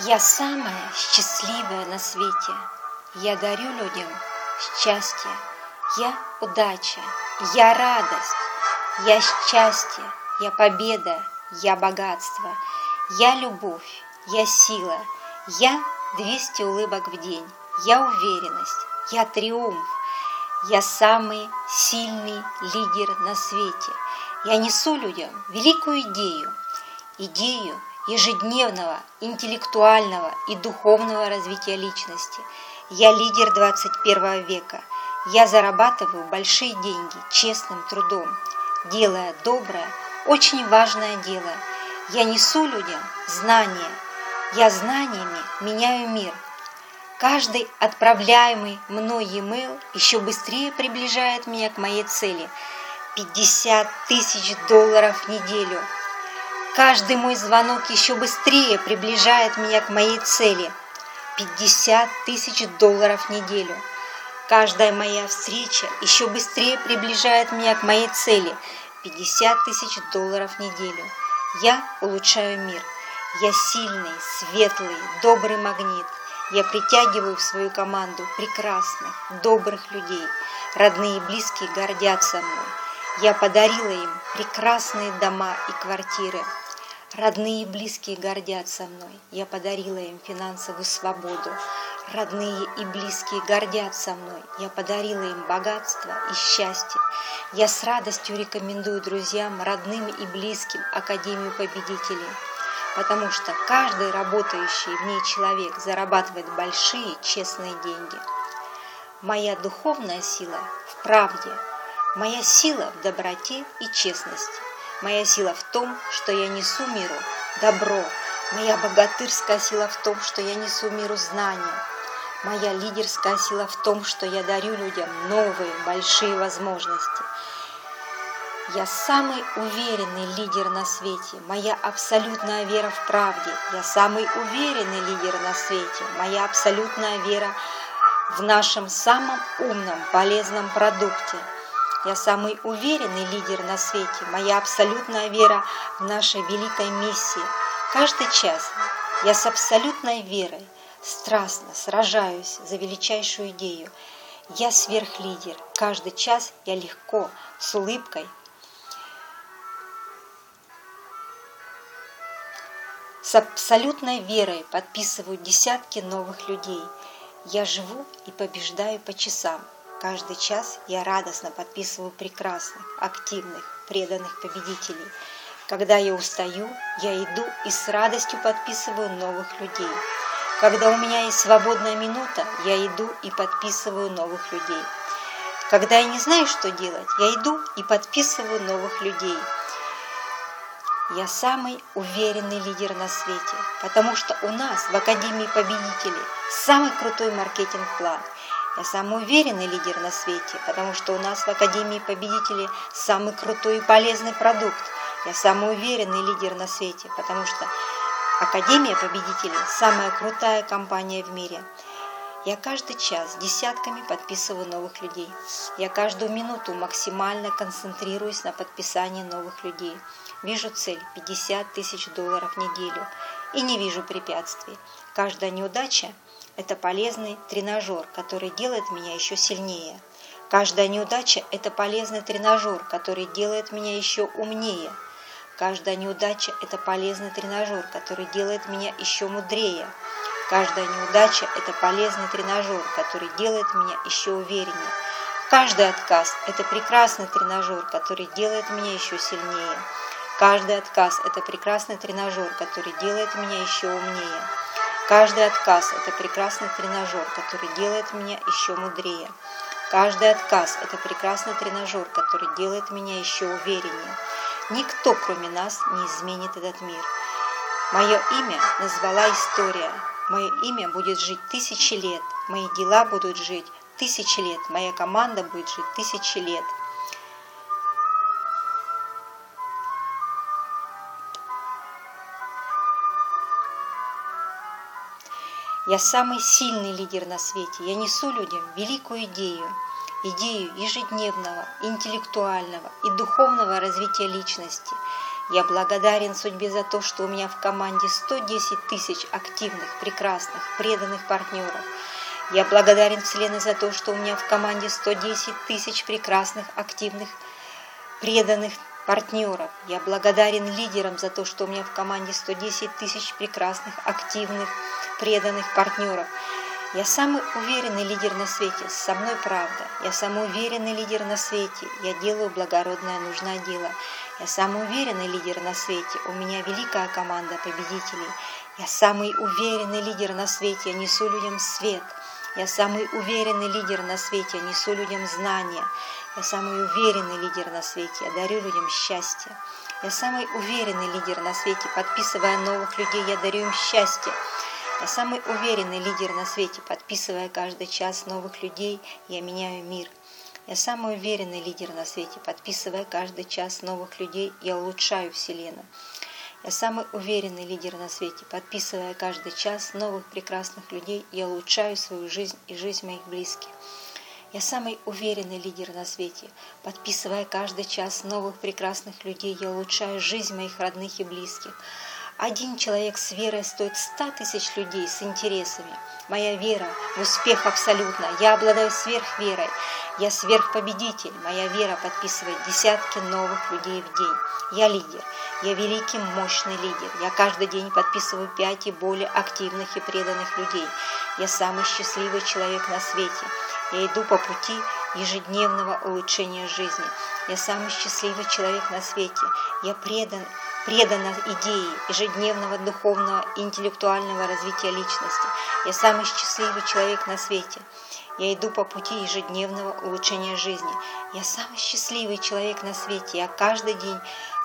Я самая счастливая на свете. Я дарю людям счастье. Я удача. Я радость. Я счастье. Я победа. Я богатство. Я любовь. Я сила. Я 200 улыбок в день. Я уверенность. Я триумф. Я самый сильный лидер на свете. Я несу людям великую идею. Идею ежедневного интеллектуального и духовного развития личности. Я лидер 21 века. Я зарабатываю большие деньги честным трудом, делая доброе, очень важное дело. Я несу людям знания. Я знаниями меняю мир. Каждый отправляемый мной e-mail еще быстрее приближает меня к моей цели – 50 тысяч долларов в неделю – Каждый мой звонок еще быстрее приближает меня к моей цели – 50 тысяч долларов в неделю. Каждая моя встреча еще быстрее приближает меня к моей цели – 50 тысяч долларов в неделю. Я улучшаю мир. Я сильный, светлый, добрый магнит. Я притягиваю в свою команду прекрасных, добрых людей. Родные и близкие гордятся мной. Я подарила им прекрасные дома и квартиры. Родные и близкие гордятся мной. Я подарила им финансовую свободу. Родные и близкие гордятся мной. Я подарила им богатство и счастье. Я с радостью рекомендую друзьям, родным и близким Академию победителей. Потому что каждый работающий в ней человек зарабатывает большие честные деньги. Моя духовная сила в правде. Моя сила в доброте и честности. Моя сила в том, что я несу миру добро. Моя богатырская сила в том, что я несу миру знания. Моя лидерская сила в том, что я дарю людям новые, большие возможности. Я самый уверенный лидер на свете. Моя абсолютная вера в правде. Я самый уверенный лидер на свете. Моя абсолютная вера в нашем самом умном, полезном продукте – я самый уверенный лидер на свете. Моя абсолютная вера в нашей великой миссии. Каждый час я с абсолютной верой страстно сражаюсь за величайшую идею. Я сверхлидер. Каждый час я легко, с улыбкой, с абсолютной верой подписываю десятки новых людей. Я живу и побеждаю по часам. Каждый час я радостно подписываю прекрасных, активных, преданных победителей. Когда я устаю, я иду и с радостью подписываю новых людей. Когда у меня есть свободная минута, я иду и подписываю новых людей. Когда я не знаю, что делать, я иду и подписываю новых людей. Я самый уверенный лидер на свете, потому что у нас в Академии победителей самый крутой маркетинг-план – я самый уверенный лидер на свете, потому что у нас в Академии победителей самый крутой и полезный продукт. Я самый уверенный лидер на свете, потому что Академия победителей – самая крутая компания в мире. Я каждый час десятками подписываю новых людей. Я каждую минуту максимально концентрируюсь на подписании новых людей. Вижу цель – 50 тысяч долларов в неделю. И не вижу препятствий. Каждая неудача – это полезный тренажер, который делает меня еще сильнее. Каждая неудача – это полезный тренажер, который делает меня еще умнее. Каждая неудача – это полезный тренажер, который делает меня еще мудрее. Каждая неудача – это полезный тренажер, который делает меня еще увереннее. Каждый отказ – это прекрасный тренажер, который делает меня еще сильнее. Каждый отказ – это прекрасный тренажер, который делает меня еще умнее. Каждый отказ – это прекрасный тренажер, который делает меня еще мудрее. Каждый отказ – это прекрасный тренажер, который делает меня еще увереннее. Никто, кроме нас, не изменит этот мир. Мое имя назвала история. Мое имя будет жить тысячи лет. Мои дела будут жить тысячи лет. Моя команда будет жить тысячи лет. Я самый сильный лидер на свете. Я несу людям великую идею, идею ежедневного, интеллектуального и духовного развития личности. Я благодарен судьбе за то, что у меня в команде 110 тысяч активных, прекрасных, преданных партнеров. Я благодарен Вселенной за то, что у меня в команде 110 тысяч прекрасных, активных, преданных партнеров. Я благодарен лидерам за то, что у меня в команде 110 тысяч прекрасных, активных, преданных партнеров. Я самый уверенный лидер на свете, со мной правда. Я самый уверенный лидер на свете, я делаю благородное нужное дело. Я самый уверенный лидер на свете, у меня великая команда победителей. Я самый уверенный лидер на свете, я несу людям свет. Я самый уверенный лидер на свете, я несу людям знания. Я самый уверенный лидер на свете, я дарю людям счастье. Я самый уверенный лидер на свете, подписывая новых людей, я дарю им счастье. Я самый уверенный лидер на свете, подписывая каждый час новых людей, я меняю мир. Я самый уверенный лидер на свете, подписывая каждый час новых людей, я улучшаю Вселенную. Я самый уверенный лидер на свете, подписывая каждый час новых прекрасных людей, я улучшаю свою жизнь и жизнь моих близких. Я самый уверенный лидер на свете, подписывая каждый час новых прекрасных людей, я улучшаю жизнь моих родных и близких. Один человек с верой стоит ста тысяч людей с интересами. Моя вера в успех абсолютно. Я обладаю сверхверой. Я сверхпобедитель. Моя вера подписывает десятки новых людей в день. Я лидер. Я великий, мощный лидер. Я каждый день подписываю пять и более активных и преданных людей. Я самый счастливый человек на свете. Я иду по пути ежедневного улучшения жизни. Я самый счастливый человек на свете. Я предан предана идее ежедневного духовного и интеллектуального развития личности. Я самый счастливый человек на свете. Я иду по пути ежедневного улучшения жизни. Я самый счастливый человек на свете. Я каждый день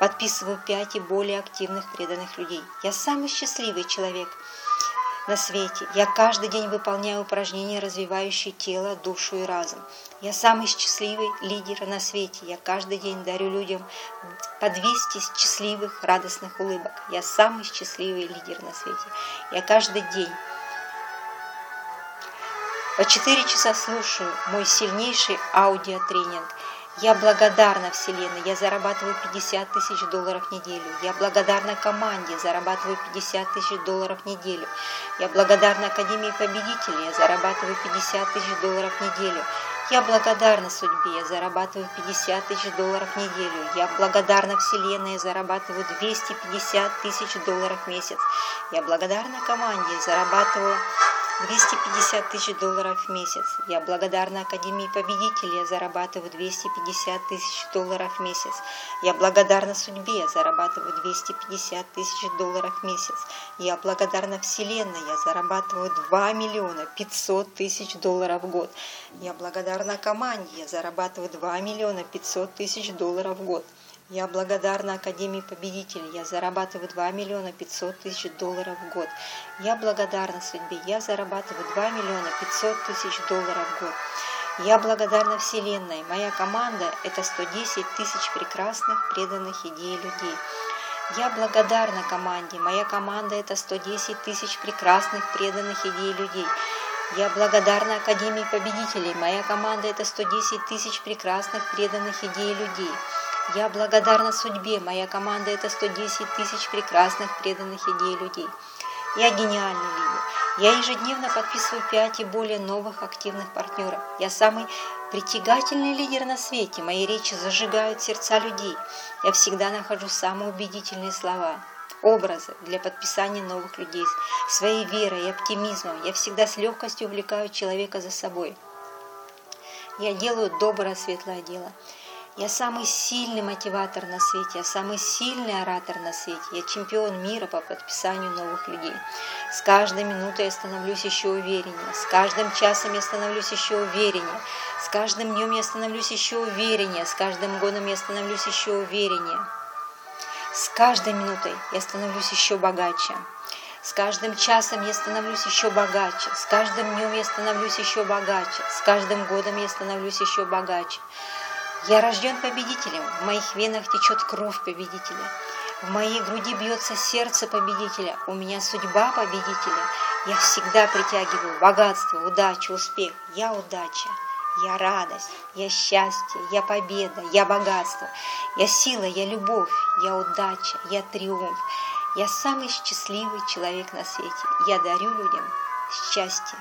подписываю пять и более активных преданных людей. Я самый счастливый человек на свете. Я каждый день выполняю упражнения, развивающие тело, душу и разум. Я самый счастливый лидер на свете. Я каждый день дарю людям по 200 счастливых, радостных улыбок. Я самый счастливый лидер на свете. Я каждый день по 4 часа слушаю мой сильнейший аудиотренинг – я благодарна Вселенной, я зарабатываю 50 тысяч долларов в неделю. Я благодарна команде, зарабатываю 50 тысяч долларов в неделю. Я благодарна Академии Победителей, я зарабатываю 50 тысяч долларов в неделю. Я благодарна судьбе, я зарабатываю 50 тысяч долларов в неделю. Я благодарна Вселенной, я зарабатываю 250 тысяч долларов в месяц. Я благодарна команде, я зарабатываю 250 тысяч долларов в месяц. Я благодарна Академии Победителей, я зарабатываю 250 тысяч долларов в месяц. Я благодарна судьбе, я зарабатываю 250 тысяч долларов в месяц. Я благодарна Вселенной, я зарабатываю 2 миллиона 500 тысяч долларов в год. Я благодарна команде, я зарабатываю 2 миллиона 500 тысяч долларов в год. Я благодарна Академии Победителей. Я зарабатываю 2 миллиона 500 тысяч долларов в год. Я благодарна судьбе. Я зарабатываю 2 миллиона 500 тысяч долларов в год. Я благодарна Вселенной. Моя команда – это 110 тысяч прекрасных, преданных идей людей. Я благодарна команде. Моя команда – это 110 тысяч прекрасных, преданных идей людей. Я благодарна Академии Победителей. Моя команда – это 110 тысяч прекрасных, преданных идей людей. Я благодарна судьбе, моя команда – это 110 тысяч прекрасных, преданных идей людей. Я гениальный лидер. Я ежедневно подписываю 5 и более новых активных партнеров. Я самый притягательный лидер на свете. Мои речи зажигают сердца людей. Я всегда нахожу самые убедительные слова, образы для подписания новых людей. Своей верой и оптимизмом я всегда с легкостью увлекаю человека за собой. Я делаю доброе, светлое дело. Я самый сильный мотиватор на свете, я самый сильный оратор на свете, я чемпион мира по подписанию новых людей. С каждой минутой я становлюсь еще увереннее, с каждым часом я становлюсь еще увереннее, с каждым днем я становлюсь еще увереннее, с каждым годом я становлюсь еще увереннее. С каждой минутой я становлюсь еще богаче. С каждым часом я становлюсь еще богаче, с каждым днем я становлюсь еще богаче, с каждым годом я становлюсь еще богаче. Я рожден победителем, в моих венах течет кровь победителя. В моей груди бьется сердце победителя, у меня судьба победителя. Я всегда притягиваю богатство, удачу, успех. Я удача, я радость, я счастье, я победа, я богатство, я сила, я любовь, я удача, я триумф. Я самый счастливый человек на свете. Я дарю людям счастье,